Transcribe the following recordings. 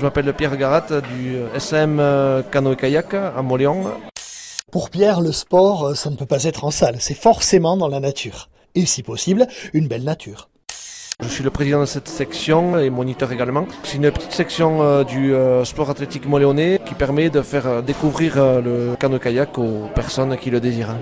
Je m'appelle Pierre Garat du SM Canoë Kayak à Moléon. Pour Pierre, le sport, euh, ça ne peut pas être en salle, c'est forcément dans la nature. Et si possible, une belle nature. Je suis le président de cette section et moniteur également. C'est une petite section euh, du euh, sport athlétique moléonais qui permet de faire découvrir le canoë-kayak aux personnes qui le désirent.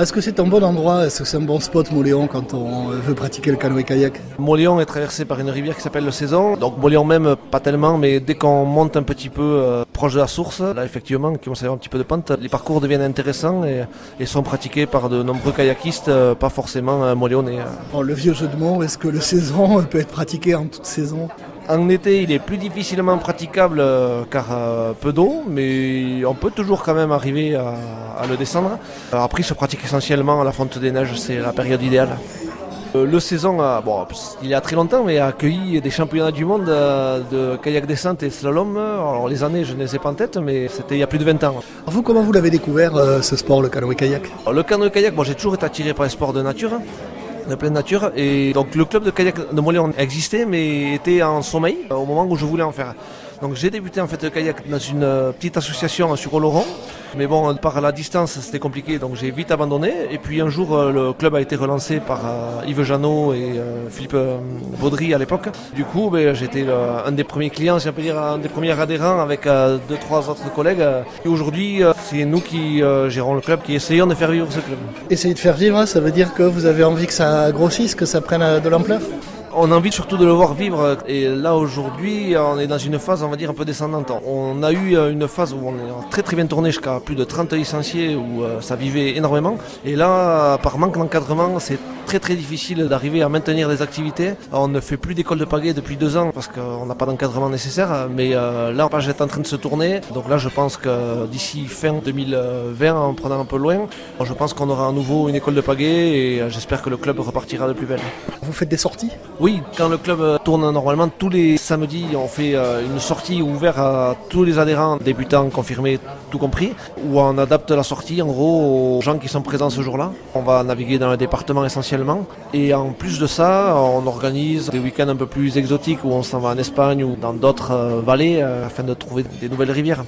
Est-ce que c'est un bon endroit? Est-ce que c'est un bon spot Moléon quand on veut pratiquer le canoë-kayak? Moléon est traversé par une rivière qui s'appelle le Saison. Donc Moléon même pas tellement, mais dès qu'on monte un petit peu euh, proche de la source, là effectivement, qui commence à avoir un petit peu de pente, les parcours deviennent intéressants et, sont pratiqués par de nombreux kayakistes, euh, pas forcément euh, moléonais. le vieux jeu de mots, est-ce que le Saison peut être pratiqué en toute saison? En été, il est plus difficilement praticable euh, car euh, peu d'eau, mais on peut toujours quand même arriver à, le descendre. Euh, après, il se pratique essentiellement à la fonte des neiges, c'est la période idéale. Le saison, bon, il y a très longtemps, mais a accueilli des championnats du monde de kayak descente et slalom. Alors les années, je ne les ai pas en tête, mais c'était il y a plus de 20 ans. vous, comment vous l'avez découvert ce sport, le canoë-kayak Le canoë-kayak, bon, j'ai toujours été attiré par les sports de nature de pleine nature. Et donc le club de kayak de Moléon existait mais était en sommeil au moment où je voulais en faire. Donc j'ai débuté en fait le kayak dans une euh, petite association sur Oloron. Mais bon, par la distance, c'était compliqué, donc j'ai vite abandonné. Et puis un jour, euh, le club a été relancé par euh, Yves Janot et Philippe Baudry à l'époque. Du coup, ben, j'étais un des premiers clients, si on peut dire, un des premiers adhérents avec deux, trois autres collègues. Et aujourd'hui, c'est nous qui gérons le club, qui essayons de faire vivre ce club. Essayer de faire vivre, ça veut dire que vous avez envie que ça grossisse, que ça prenne de l'ampleur? On a envie surtout de le voir vivre. Et là, aujourd'hui, on est dans une phase, on va dire, un peu descendante. On a eu euh, une phase où on est très très bien tourné jusqu'à plus de 30 licenciés, où euh, ça vivait énormément. Et là, par manque d'encadrement, c'est très très difficile d'arriver à maintenir des activités. On ne fait plus d'école de pagaie depuis deux ans parce qu'on n'a pas d'encadrement nécessaire. Mais euh, là, la page est en train de se tourner. Donc là, je pense que d'ici fin 2020, en prenant un peu loin, je pense qu'on aura à nouveau une école de pagaie et j'espère que le club repartira de plus belle. Vous faites des sorties? Oui, quand le club euh, tourne normalement, tous les samedis, on fait euh, une sortie ouverte à tous les adhérents, débutants, confirmés, tout compris, où on adapte la sortie en gros aux gens qui sont présents ce jour-là. On va naviguer dans le département Et en plus de ça, on organise des week-ends un peu plus exotiques où on s'en va en Espagne ou dans d'autres euh, vallées afin de trouver des nouvelles rivières.